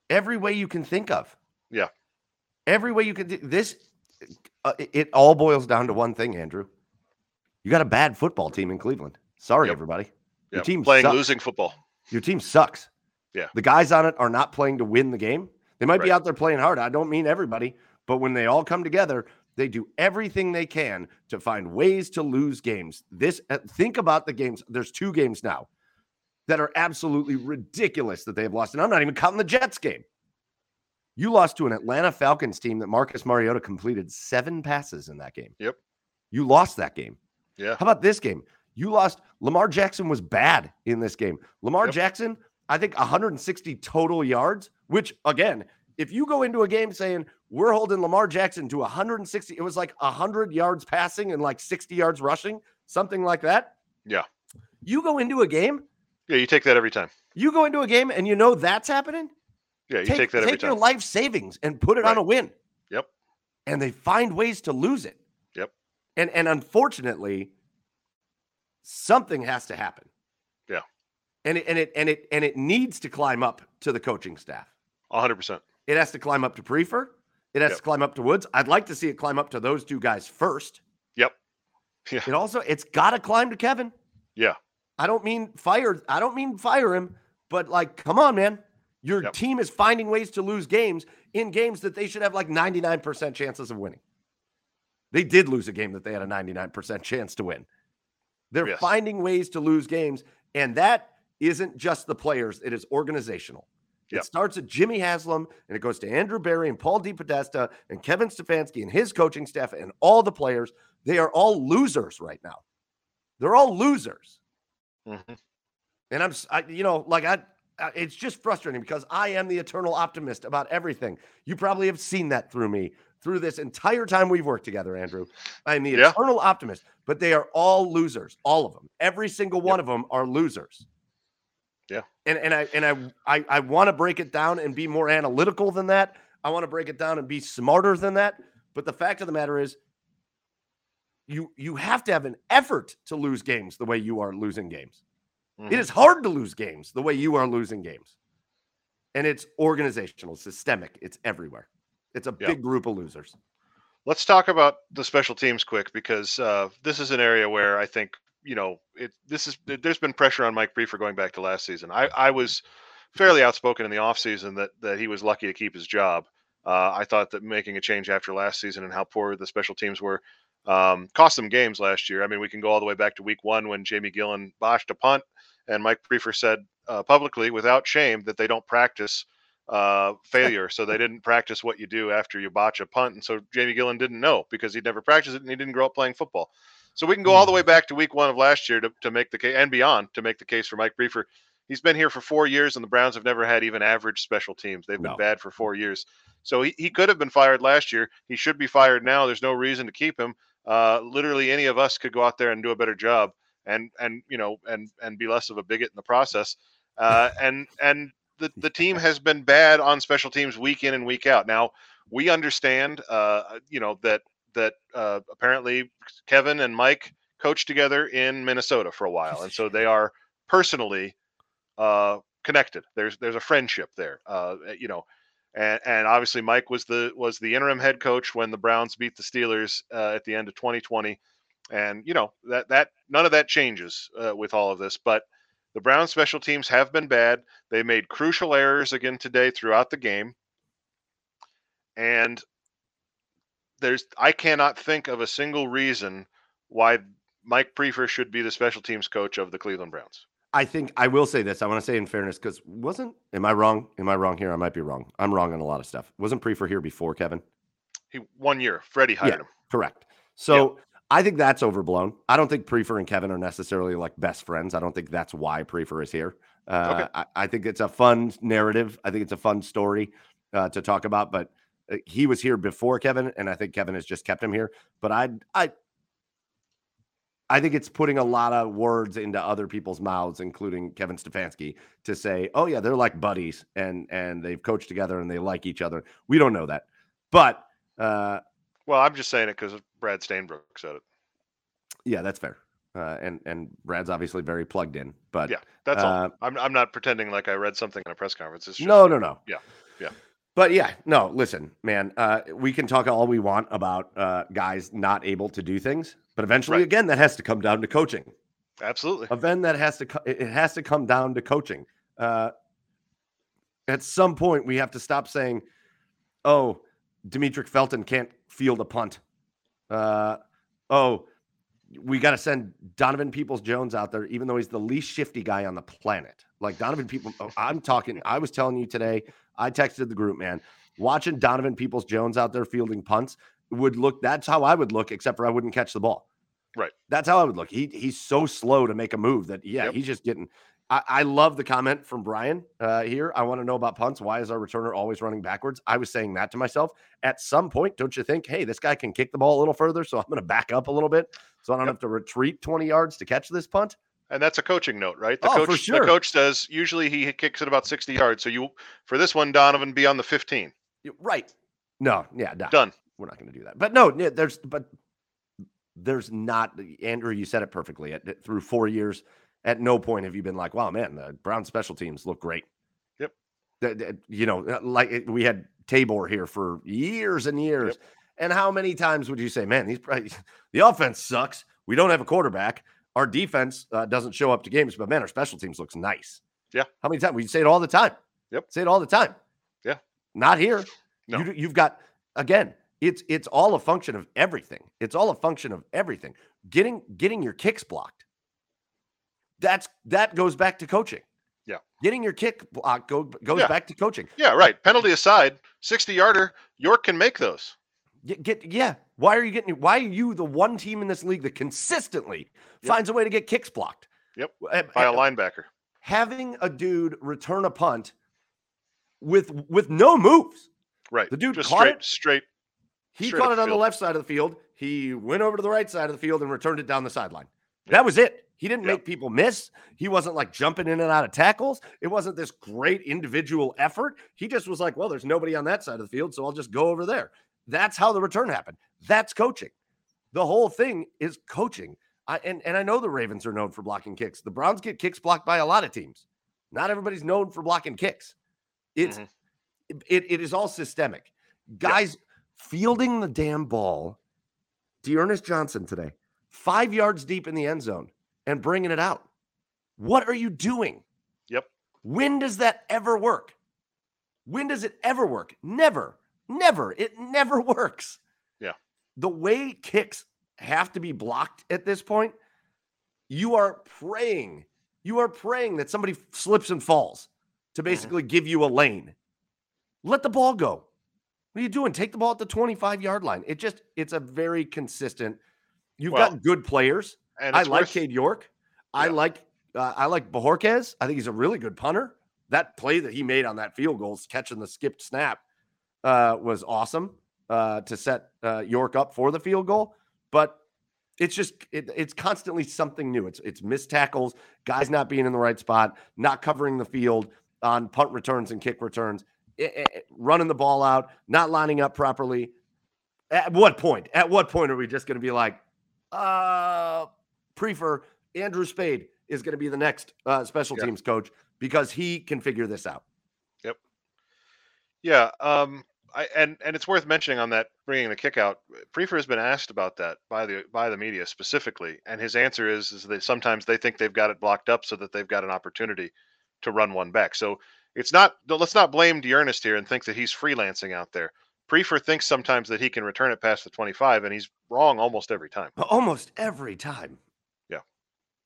Every way you can think of. Yeah. Every way you can. Do this uh, it all boils down to one thing, Andrew. You got a bad football team in Cleveland. Sorry, yep. everybody. Your yep. team playing sucks. losing football. Your team sucks. Yeah. The guys on it are not playing to win the game. They might right. be out there playing hard. I don't mean everybody, but when they all come together, they do everything they can to find ways to lose games. This uh, think about the games. There's two games now that are absolutely ridiculous that they have lost. And I'm not even counting the Jets game. You lost to an Atlanta Falcons team that Marcus Mariota completed seven passes in that game. Yep. You lost that game. Yeah. How about this game? You lost. Lamar Jackson was bad in this game. Lamar Yep. Jackson, I think 160 total yards, which again, if you go into a game saying we're holding Lamar Jackson to 160, it was like 100 yards passing and like 60 yards rushing, something like that. Yeah. You go into a game, Yeah. You take that every time. you go into a game and you know that's happening. Yeah. You take, that every take your life savings and put it on a win. Yep. And they find ways to lose it. Yep. And and unfortunately, something has to happen. Yeah. And it and it and it and it needs to climb up to the coaching staff. 100%. It has to climb up to Priefer. It has Yep. to climb up to Woods. I'd like to see it climb up to those two guys first. Yep. Yeah. It also it's got to climb to Kevin. Yeah. I don't mean fire. I don't mean fire him, but like, come on, man. Your Yep. team is finding ways to lose games in games that they should have like 99% chances of winning. They did lose a game that they had a 99% chance to win. They're Yes. finding ways to lose games, and that isn't just the players, it is organizational. Yep. It starts at Jimmy Haslam and it goes to Andrew Berry and Paul DePodesta and Kevin Stefanski and his coaching staff and all the players. They are all losers right now. They're all losers. Mhm. And I'm, I, you know, like I, Uh, it's just frustrating because I am the eternal optimist about everything. You probably have seen that through me through this entire time we've worked together, Andrew. I'm the Yeah. eternal optimist, but they are all losers, all of them. Every single one of them are losers. Yeah. And and I and I I, I want to break it down and be more analytical than that. I want to break it down and be smarter than that. But the fact of the matter is, you you have to have an effort to lose games the way you are losing games. It Mhm. is hard to lose games the way you are losing games. And it's organizational, systemic, it's everywhere. It's a Yeah. big group of losers. Let's talk about the special teams quick because uh, this is an area where I think you know it. This is there's been pressure on Mike Priefer going back to last season. I I was fairly outspoken in the offseason that that he was lucky to keep his job. Uh, I thought that making a change after last season and how poor the special teams were um, cost them games last year. I mean, we can go all the way back to week one when Jamie Gillan botched a punt, and Mike Priefer said uh, publicly, without shame, that they don't practice uh, failure. so they didn't practice what you do after you botch a punt. And so Jamie Gillan didn't know because he'd never practiced it and he didn't grow up playing football. So we can go all the way back to week one of last year to, to make the case and beyond to make the case for Mike Priefer. He's been here for four years and the Browns have never had even average special teams. They've been No. bad for four years. So he, he could have been fired last year. He should be fired now. There's no reason to keep him. Uh, literally any of us could go out there and do a better job and and you know and and be less of a bigot in the process. Uh, and and the, the team has been bad on special teams week in and week out. Now we understand, uh, you know that that uh, apparently Kevin and Mike coached together in Minnesota for a while, and so they are personally uh, connected. There's there's a friendship there, uh, you know, and and obviously Mike was the was the interim head coach when the Browns beat the Steelers uh, at the end of 2020, and you know that that none of that changes uh, with all of this, but. The Browns special teams have been bad. They made crucial errors again today throughout the game. And there's I cannot think of a single reason why Mike Priefer should be the special teams coach of the Cleveland Browns. I think I will say this. I want to say in fairness, because wasn't am I wrong? Am I wrong here? I might be wrong. I'm wrong on a lot of stuff. Wasn't Priefer here before Kevin? He one year. Freddie hired Yeah. him. Correct. So I think that's overblown. I don't think Priefer and Kevin are necessarily like best friends. I don't think that's why Priefer is here. Uh, Okay. I, I think it's a fun narrative. I think it's a fun story uh, to talk about. But uh, he was here before Kevin, and I think Kevin has just kept him here. But I, I, I think it's putting a lot of words into other people's mouths, including Kevin Stefanski, to say, "Oh yeah, they're like buddies, and and they've coached together and they like each other." We don't know that, but uh, Well, I'm just saying it because Brad Stainbrook said it. Yeah, that's fair. Uh, and and Brad's obviously very plugged in, but Yeah, that's uh, all. I'm I'm not pretending like I read something in a press conference. Just, no, no, no. Yeah, yeah. But yeah, no. Listen, man, uh, we can talk all we want about uh, guys not able to do things, but eventually, Right. again, that has to come down to coaching. Absolutely. Event that has to co- it has to come down to coaching. Uh, at some point, we have to stop saying, "Oh, Demetric Felton can't field a punt." Uh, oh, we got to send Donovan Peoples Jones out there, even though he's the least shifty guy on the planet. Like Donovan People, oh, I'm talking. I was telling you today. I texted the group, man. Watching Donovan Peoples Jones out there fielding punts would look. That's how I would look, except for I wouldn't catch the ball. Right. That's how I would look. He he's so slow to make a move that yeah, Yep. he's just getting. I, I love the comment from Brian uh, here. I want to know about punts. Why is our returner always running backwards? I was saying that to myself. At some point, don't you think, hey, this guy can kick the ball a little further, so I'm going to back up a little bit, so I don't Yep. have to retreat 20 yards to catch this punt. And that's a coaching note, right? The Oh, for coach sure. the coach says usually he kicks it about 60 yards. So you for this one, Donovan be on the 15. Right? No, yeah, no, Done. we're not going to do that. But no, there's but there's not. Andrew, you said it perfectly. It- Through four years, At no point have you been like, "Wow, man, the Brown special teams look great." Yep. You know, uh, like we had Tabor here for years and years. Yep. And how many times would you say, "Man, these the offense sucks. We don't have a quarterback. Our defense uh, doesn't show up to games, but man, our special teams looks nice." Yeah. How many times we say it all the time? Yep. Say it all the time. Yeah. Not here. No. You, you've got again. It's it's all a function of everything. It's all a function of everything. Getting getting your kicks blocked. That's that goes back to coaching. Yeah. Getting your kick block uh, go, goes yeah. back to coaching. Yeah, right. Penalty aside, 60 yarder, York can make those. Get, get, yeah. Why are you getting why are you the one team in this league that consistently yep. finds a way to get kicks blocked? Yep. Eh, By a eh, linebacker. Having a dude return a punt with with no moves. Right. The dude Just caught straight, it. Straight. He straight caught it on the left side of the field. He went over to the right side of the field and returned it down the sideline. That was it. He didn't Yep. make people miss. He wasn't like jumping in and out of tackles. It wasn't this great individual effort. He just was like, well, there's nobody on that side of the field, so I'll just go over there. That's how the return happened. That's coaching. The whole thing is coaching. I, and, and I know the Ravens are known for blocking kicks. The Browns get kicks blocked by a lot of teams. Not everybody's known for blocking kicks. It's Mhm. it, it is all systemic. Guys fielding the damn ball, D'Ernest Johnson today, five yards deep in the end zone and bringing it out. What are you doing? Yep. When does that ever work? When does it ever work? Never. Never. It never works. Yeah. The way kicks have to be blocked at this point, you are praying. You are praying that somebody slips and falls to mm-hmm. basically give you a lane. Let the ball go. What are you doing? Take the ball at the 25 yard line. It just, it's a very consistent. You've Well, got good players. And I like worth- Cade York. I Yeah. like uh, I like Bojorquez. I think he's a really good punter. That play that he made on that field goal, catching the skipped snap, uh, was awesome uh, to set uh, York up for the field goal. But it's just it, it's constantly something new. It's it's missed tackles, guys not being in the right spot, not covering the field on punt returns and kick returns, i- i- running the ball out, not lining up properly. At what point? At what point are we just going to be like, uh, Priefer Andrew Spayde is going to be the next uh, special Yeah. teams coach because he can figure this out. Yep. Yeah, um, I, and and it's worth mentioning on that bringing the kick out. Priefer has been asked about that by the by the media specifically, and his answer is is that sometimes they think they've got it blocked up so that they've got an opportunity to run one back. So it's not let's not blame D'Ernest here and think that he's freelancing out there. Priefer thinks sometimes that he can return it past the 25, and he's wrong almost every time. Almost every time.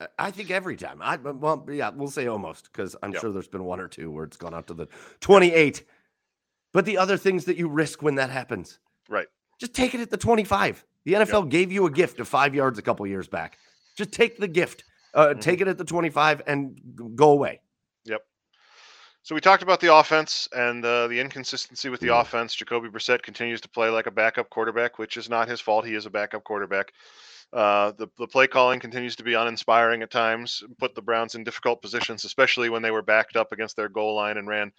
Yeah. I- think every time. I well, yeah, we'll say almost because I'm Yeah. sure there's been one or two where it's gone out to the 28. But the other things that you risk when that happens, Right. just take it at the 25. The NFL gave you a gift of five yards a couple years back. Just take the gift, uh, Mm-hmm. take it at the 25 and go away. Yep. So we talked about the offense and uh, the inconsistency with the Mhm. offense. Jacoby Brissett continues to play like a backup quarterback, which is not his fault. He is a backup quarterback. Uh, the the play calling continues to be uninspiring at times. Put the Browns in difficult positions, especially when they were backed up against their goal line and ran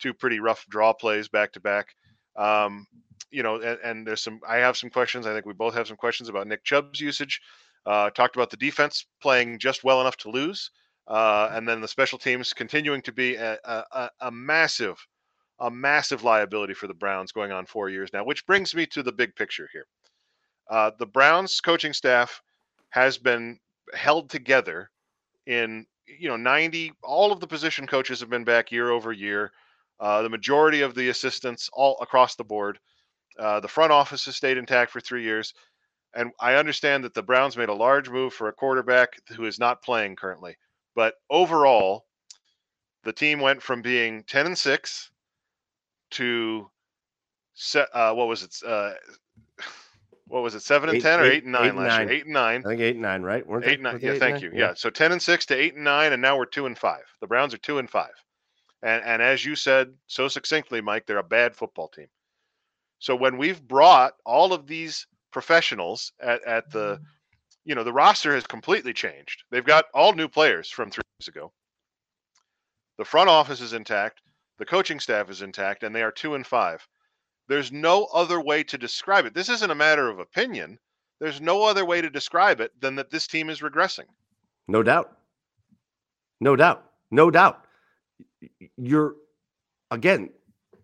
two pretty rough draw plays back to back. Um, you know, and, and there's some. I have some questions. I think we both have some questions about Nick Chubb's usage. Uh, talked about the defense playing just well enough to lose, uh, and then the special teams continuing to be a, a, a- a massive, a massive liability for the Browns going on four years now. Which brings me to the big picture here. Uh, the Browns coaching staff has been held together in you know 90 all of the position coaches have been back year over year. Uh, the majority of the assistants all across the board. Uh, the front office has stayed intact for three years. And i understand that the browns made a large move for a quarterback who is not playing currently. But overall the team went from being 10 and 6 to set uh, what was it uh, what was it seven and Eight- 10 or eight- 8 and 9 eight last nine. year 8 and 9 I think eight and nine, right? Weren't? Eight and nine. Yeah, eight thank nine? you. Yeah. So ten and six to eight and nine, and now we're two and five. The Browns are two and five. And and as you said so succinctly, Mike, they're a bad football team. So when we've brought all of these professionals at, at the you know, the roster has completely changed. They've got all new players from three years ago. The front office is intact, the coaching staff is intact, and they are two and five. There's no other way to describe it. This isn't a matter of opinion. There's no other way to describe it than that this team is regressing. No doubt. No doubt. No doubt. You're again,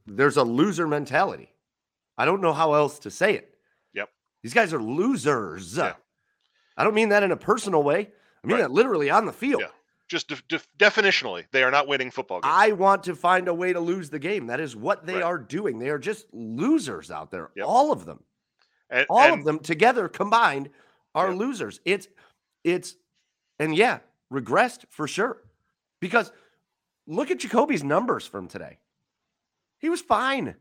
there's a loser mentality. I don't know how else to say it. Yep. These guys are losers. Yeah. I don't mean that in a personal way. I mean Right. that literally on the field. Yeah. Just def- def- definitionally, they are not winning football games. I want to find a way to lose the game. That is what they Right. are doing. They are just losers out there. Yep. All of them. and, All and- of them together combined are Yeah. losers. It's it's and yeah, regressed for sure. Because look at Jacoby's numbers from today. He was fine.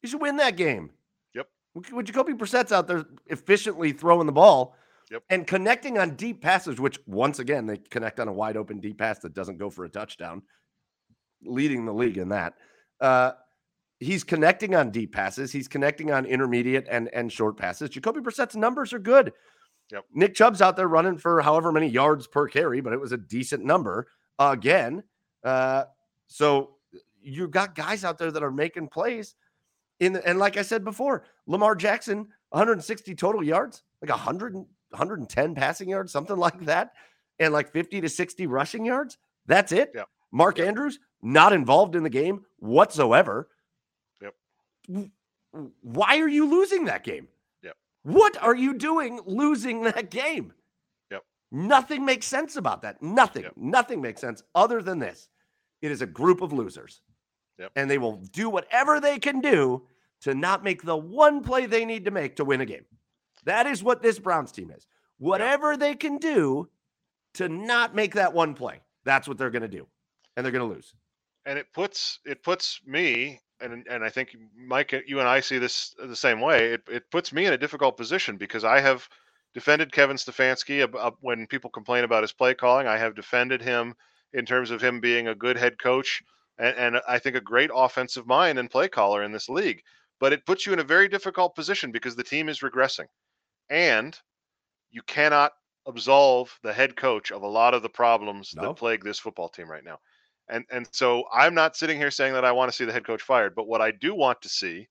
He should win that game. Yep. When Jacoby Brissett's out there efficiently throwing the ball Yep. and connecting on deep passes, which once again they connect on a wide open deep pass that doesn't go for a touchdown, leading the league in that. Uh, he's connecting on deep passes. He's connecting on intermediate and and short passes. Jacoby Brissett's numbers are good. Yep. Nick Chubb's out there running for however many yards per carry, but it was a decent number again. Uh, so you've got guys out there that are making plays. In the, and like I said before, Lamar Jackson, 160 total yards, like 100, 110 passing yards, something like that, and like 50 to 60 rushing yards. That's it. Yep. Mark Andrews not involved in the game whatsoever. Yep. Why are you losing that game? Yep. What are you doing losing that game? Yep. Nothing makes sense about that. Nothing. Yep. Nothing makes sense other than this. It is a group of losers. Yep. And they will do whatever they can do to not make the one play they need to make to win a game. That is what this Browns team is. Whatever they can do to not make that one play, that's what they're going to do. And they're going to lose. and it puts it puts me and and I think Mike you and I see this the same way. It it puts me in a difficult position because I have defended Kevin Stefanski when people complain about his play calling. I have defended him in terms of him being a good head coach and, and I think a great offensive mind and play caller in this league. But it puts you in a very difficult position because the team is regressing, and you cannot absolve the head coach of a lot of the problems No. that plague this football team right now. And and so I'm not sitting here saying that I want to see the head coach fired, but what I do want to see,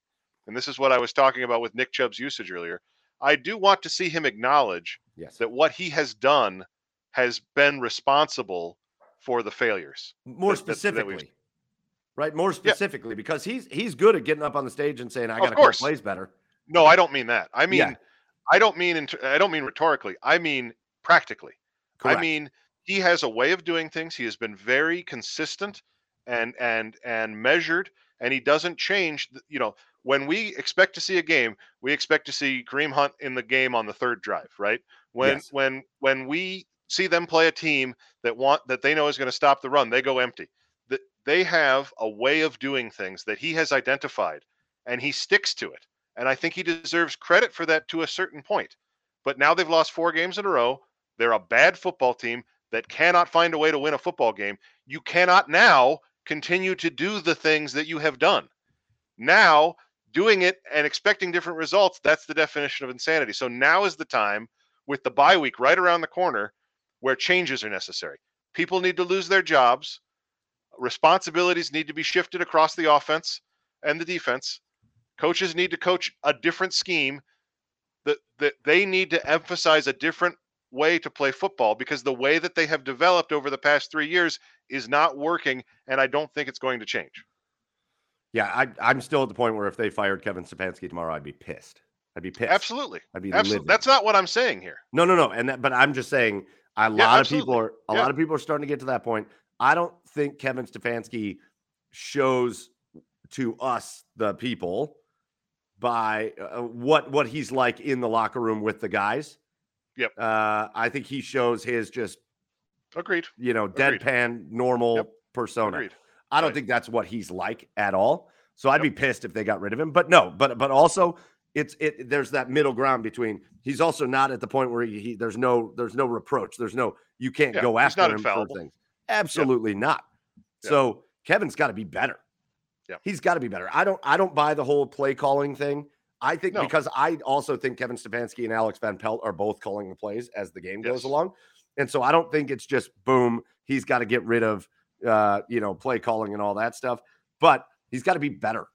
and this is what I was talking about with Nick Chubb's usage earlier, I do want to see him acknowledge Yes. that what he has done has been responsible for the failures. More that- that- that specifically. right? More specifically, because he's he's good at getting up on the stage and saying, I got to call plays better. No, I don't mean that. I mean Yeah. I don't mean in, I don't mean rhetorically. I mean practically. Correct. I mean he has a way of doing things. He has been very consistent and and and measured and he doesn't change, you know, when we expect to see a game, we expect to see Kareem Hunt in the game on the third drive, right? When Yes. when when we see them play a team that want that they know is going to stop the run, they go empty. That they have a way of doing things that he has identified and he sticks to it. And I think he deserves credit for that to a certain point. But now they've lost four games in a row. They're a bad football team that cannot find a way to win a football game. You cannot now continue to do the things that you have done. Now, doing it and expecting different results, that's the definition of insanity. So now is the time with the bye week right around the corner where changes are necessary. People need to lose their jobs. Responsibilities need to be shifted across the offense and the defense. Coaches need to coach a different scheme. That that they need to emphasize a different way to play football because the way that they have developed over the past three years is not working, and I don't think it's going to change. Yeah, I, I'm still at the point where if they fired Kevin Stefanski tomorrow, I'd be pissed. I'd be pissed. Absolutely, I'd be absolutely. livid. That's not what I'm saying here. No, no, no. And that, but I'm just saying a lot Yeah, of people are a Yeah. lot of people are starting to get to that point. I don't think Kevin Stefanski shows to us the people by uh, what what he's like in the locker room with the guys. Yep. Uh, I think he shows his just Agreed. you know Agreed. deadpan normal Yep. persona. Agreed. I don't Right. think that's what he's like at all. So I'd Yep. be pissed if they got rid of him. But no, but but also it's it there's that middle ground between he's also not at the point where he, he there's no there's no reproach. There's no you can't Yeah, go after him for things. Absolutely not. Yeah. So Kevin's got to be better. Yeah. He's got to be better. I don't I don't buy the whole play calling thing. I think No. because I also think Kevin Stefanski and Alex Van Pelt are both calling the plays as the game goes along. And so I don't think it's just boom, he's got to get rid of uh, you know, play calling and all that stuff, but he's got to be better.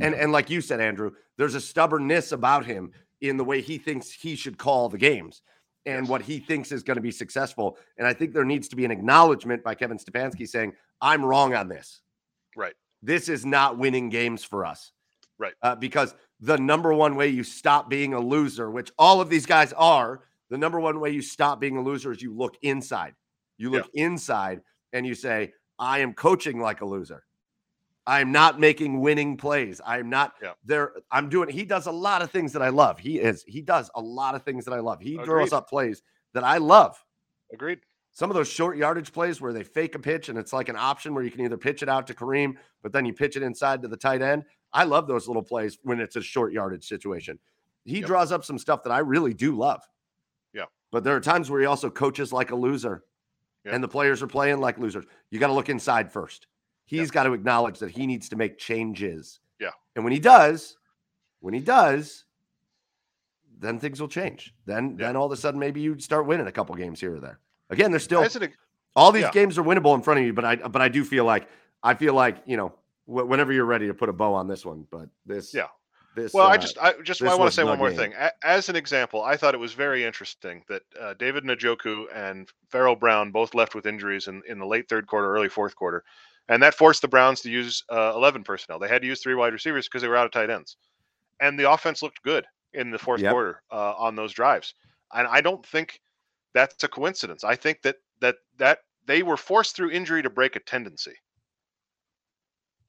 And and like you said, Andrew, there's a stubbornness about him in the way he thinks he should call the games. and Yes. what he thinks is going to be successful. And I think there needs to be an acknowledgement by Kevin Stefanski saying, I'm wrong on this. Right. This is not winning games for us. Right. Uh, because the number one way you stop being a loser, which all of these guys are, the number one way you stop being a loser is you look inside. You look inside and you say, I am coaching like a loser. I'm not making winning plays. I'm not Yeah. there. I'm doing, he does a lot of things that I love. He is, he does a lot of things that I love. He throws Agreed. up plays that I love. Agreed. Some of those short yardage plays where they fake a pitch and it's like an option where you can either pitch it out to Kareem, but then you pitch it inside to the tight end. I love those little plays when it's a short yardage situation. He Yep. draws up some stuff that I really do love. Yeah. But there are times where he also coaches like a loser Yeah. and the players are playing like losers. You got to look inside first. He's got to acknowledge that he needs to make changes. Yeah. And when he does, when he does, then things will change. Then then all of a sudden maybe you start winning a couple games here or there. Again, there's still an, all these yeah. games are winnable in front of you, but I but I do feel like I feel like you know wh- whenever you're ready to put a bow on this one, but this Yeah. this Well, I uh, just, I just, I want to say one more game. thing. A- As an example, I thought it was very interesting that uh, David Njoku and Pharaoh Brown both left with injuries in, in the late third quarter, early fourth quarter, and that forced the Browns to use uh, eleven personnel. They had to use three wide receivers because they were out of tight ends, and the offense looked good in the fourth Yep. quarter uh, on those drives. And I don't think that's a coincidence. I think that that that they were forced through injury to break a tendency.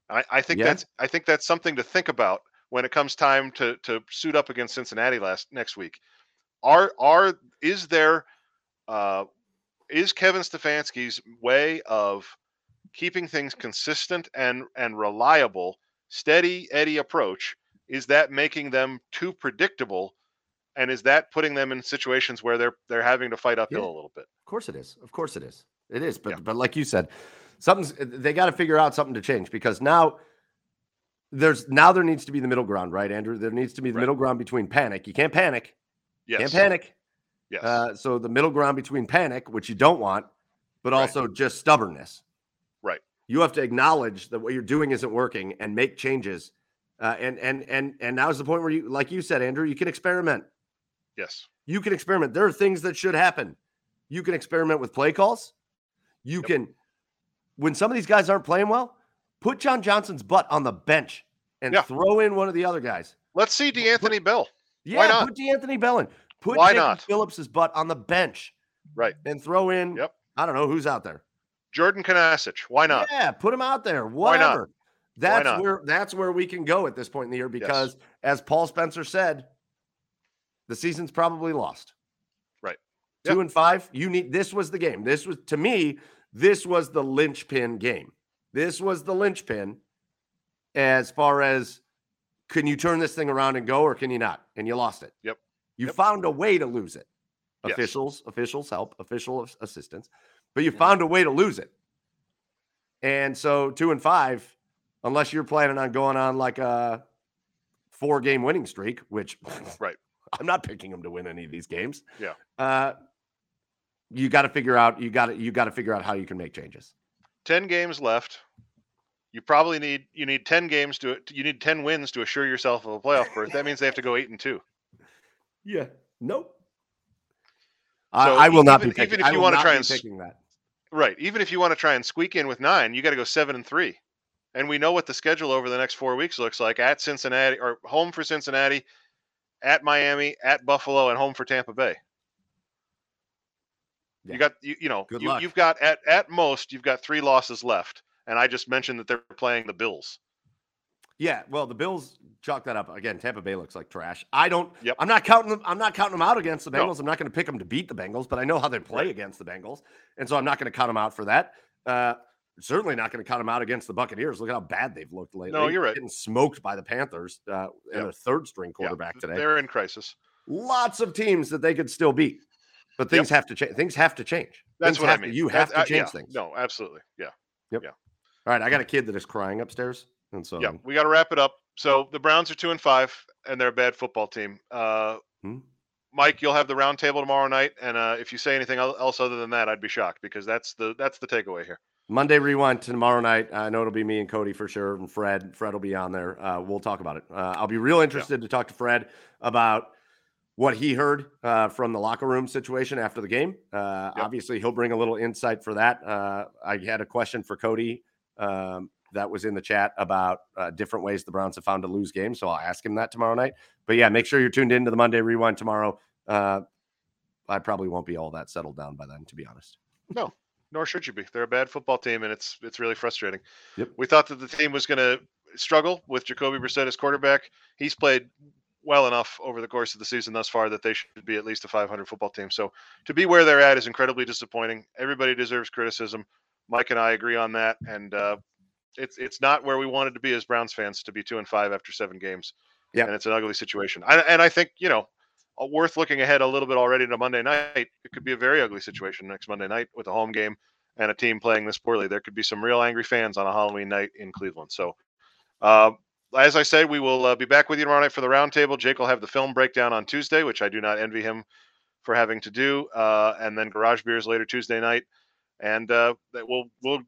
I, I think Yeah. that's I think that's something to think about when it comes time to to suit up against Cincinnati last next week. Are are is there uh, is Kevin Stefanski's way of keeping things consistent and and reliable, steady Eddie approach? Is that making them too predictable, and is that putting them in situations where they're they're having to fight uphill Yeah. a little bit? Of course it is. Of course it is. It is. But Yeah. but like you said, something's they got to figure out something to change because now there's now there needs to be the middle ground, right, Andrew? There needs to be the Right. middle ground between panic. You can't panic. Yes. Can't panic. Yes. Uh, so the middle ground between panic, which you don't want, but Right. also just stubbornness. Right. You have to acknowledge that what you're doing isn't working and make changes. Uh, and and and and now's the point where you, like you said, Andrew, you can experiment. Yes. You can experiment. There are things that should happen. You can experiment with play calls. You Yep. can, when some of these guys aren't playing well, put John Johnson's butt on the bench and Yeah. throw in one of the other guys. Let's see D'Anthony Bell. Yeah, Why not? put D'Anthony Bell in. Put Why Jacob not? Phillips's butt on the bench Right. and throw in. Yep. I don't know who's out there. Jordan Kunaszyk. Why not? Yeah, put him out there. Why not? Whatever. That's where that's where we can go at this point in the year because, as Paul Spencer said, the season's probably lost. Right. Two Yep. and five. You need this was the game. This was to me, this was the linchpin game. This was the linchpin as far as can you turn this thing around and go or can you not? And you lost it. Yep. You Yep. found a way to lose it. Yes. Officials, officials help, official assistance, but you mm-hmm. found a way to lose it. And so two and five, unless you're planning on going on like a four game winning streak, which Right. I'm not picking them to win any of these games. Yeah. Uh, you got to figure out you got to you got to figure out how you can make changes. 10 games left. You probably need you need 10 games to you need 10 wins to assure yourself of a playoff berth. That means they have to go 8 and 2. Yeah. Nope. So I, I will not be picking. even if you will wanna try and picking that. Right. Even if you want to try and squeak in with 9, you got to go 7 and 3. And we know what the schedule over the next 4 weeks looks like at Cincinnati or home for Cincinnati, at Miami, at Buffalo and home for Tampa Bay. Yeah. You got you, you know, Good you, luck. you've got at at most you've got 3 losses left. And I just mentioned that they're playing the Bills. Yeah, well, the Bills chalk that up again. Tampa Bay looks like trash. I don't. Yep. I'm not counting them. I'm not counting them out against the No. Bengals. I'm not going to pick them to beat the Bengals, but I know how they play Right. against the Bengals, and so I'm not going to count them out for that. Uh, certainly not going to count them out against the Buccaneers. Look at how bad they've looked lately. No, you're right. Getting smoked by the Panthers uh, and Yep. their third string quarterback today. They're in crisis. Lots of teams that they could still beat, but things have to change. Things have to change. That's Things what I to- mean. you That's- have to uh, change yeah. things. No, absolutely. Yeah. Yep. Yeah. All right, I got a kid that is crying upstairs, and so Yeah. We got to wrap it up. So the Browns are two and five, and they're a bad football team. Uh, Hmm. Mike, you'll have the round table tomorrow night, and uh, if you say anything else other than that, I'd be shocked because that's the that's the takeaway here. Monday rewind tomorrow night. I know it'll be me and Cody for sure, and Fred. Fred will be on there. Uh, we'll talk about it. Uh, I'll be real interested to talk to Fred about what he heard uh, from the locker room situation after the game. Uh, yep. Obviously, he'll bring a little insight for that. Uh, I had a question for Cody um, that was in the chat about uh, different ways the Browns have found to lose games. So I'll ask him that tomorrow night. But yeah, make sure you're tuned in to the Monday Rewind tomorrow. Uh, I probably won't be all that settled down by then, to be honest. No, nor should you be. They're a bad football team, and it's it's really frustrating. Yep. We thought that the team was going to struggle with Jacoby Brissett as quarterback. He's played well enough over the course of the season thus far that they should be at least a 500 football team. So to be where they're at is incredibly disappointing. Everybody deserves criticism. Mike and I agree on that, and uh, it's it's not where we wanted to be as Browns fans to be two and five after seven games. Yeah, and it's an ugly situation. I, and I think you know worth looking ahead a little bit already to Monday night. It could be a very ugly situation next Monday night with a home game and a team playing this poorly. There could be some real angry fans on a Halloween night in Cleveland. So. Uh, as I said, we will uh, be back with you tomorrow night for the roundtable. Jake will have the film breakdown on Tuesday, which I do not envy him for having to do, uh, and then Garage Beers later Tuesday night, and uh, we'll we'll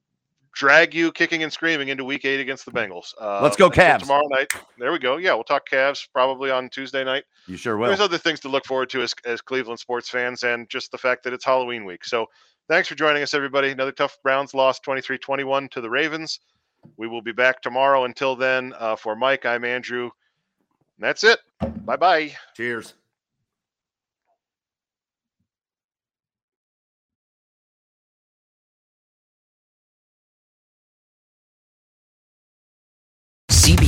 drag you kicking and screaming into Week Eight against the Bengals. Uh, Let's go Cavs tomorrow night. There we go. Yeah, we'll talk Cavs probably on Tuesday night. You sure will. There's other things to look forward to as, as Cleveland sports fans, and just the fact that it's Halloween week. So thanks for joining us, everybody. Another tough Browns loss, 23-21 to the Ravens. We will be back tomorrow. Until then, uh, for Mike, I'm Andrew. That's it. Bye bye. Cheers.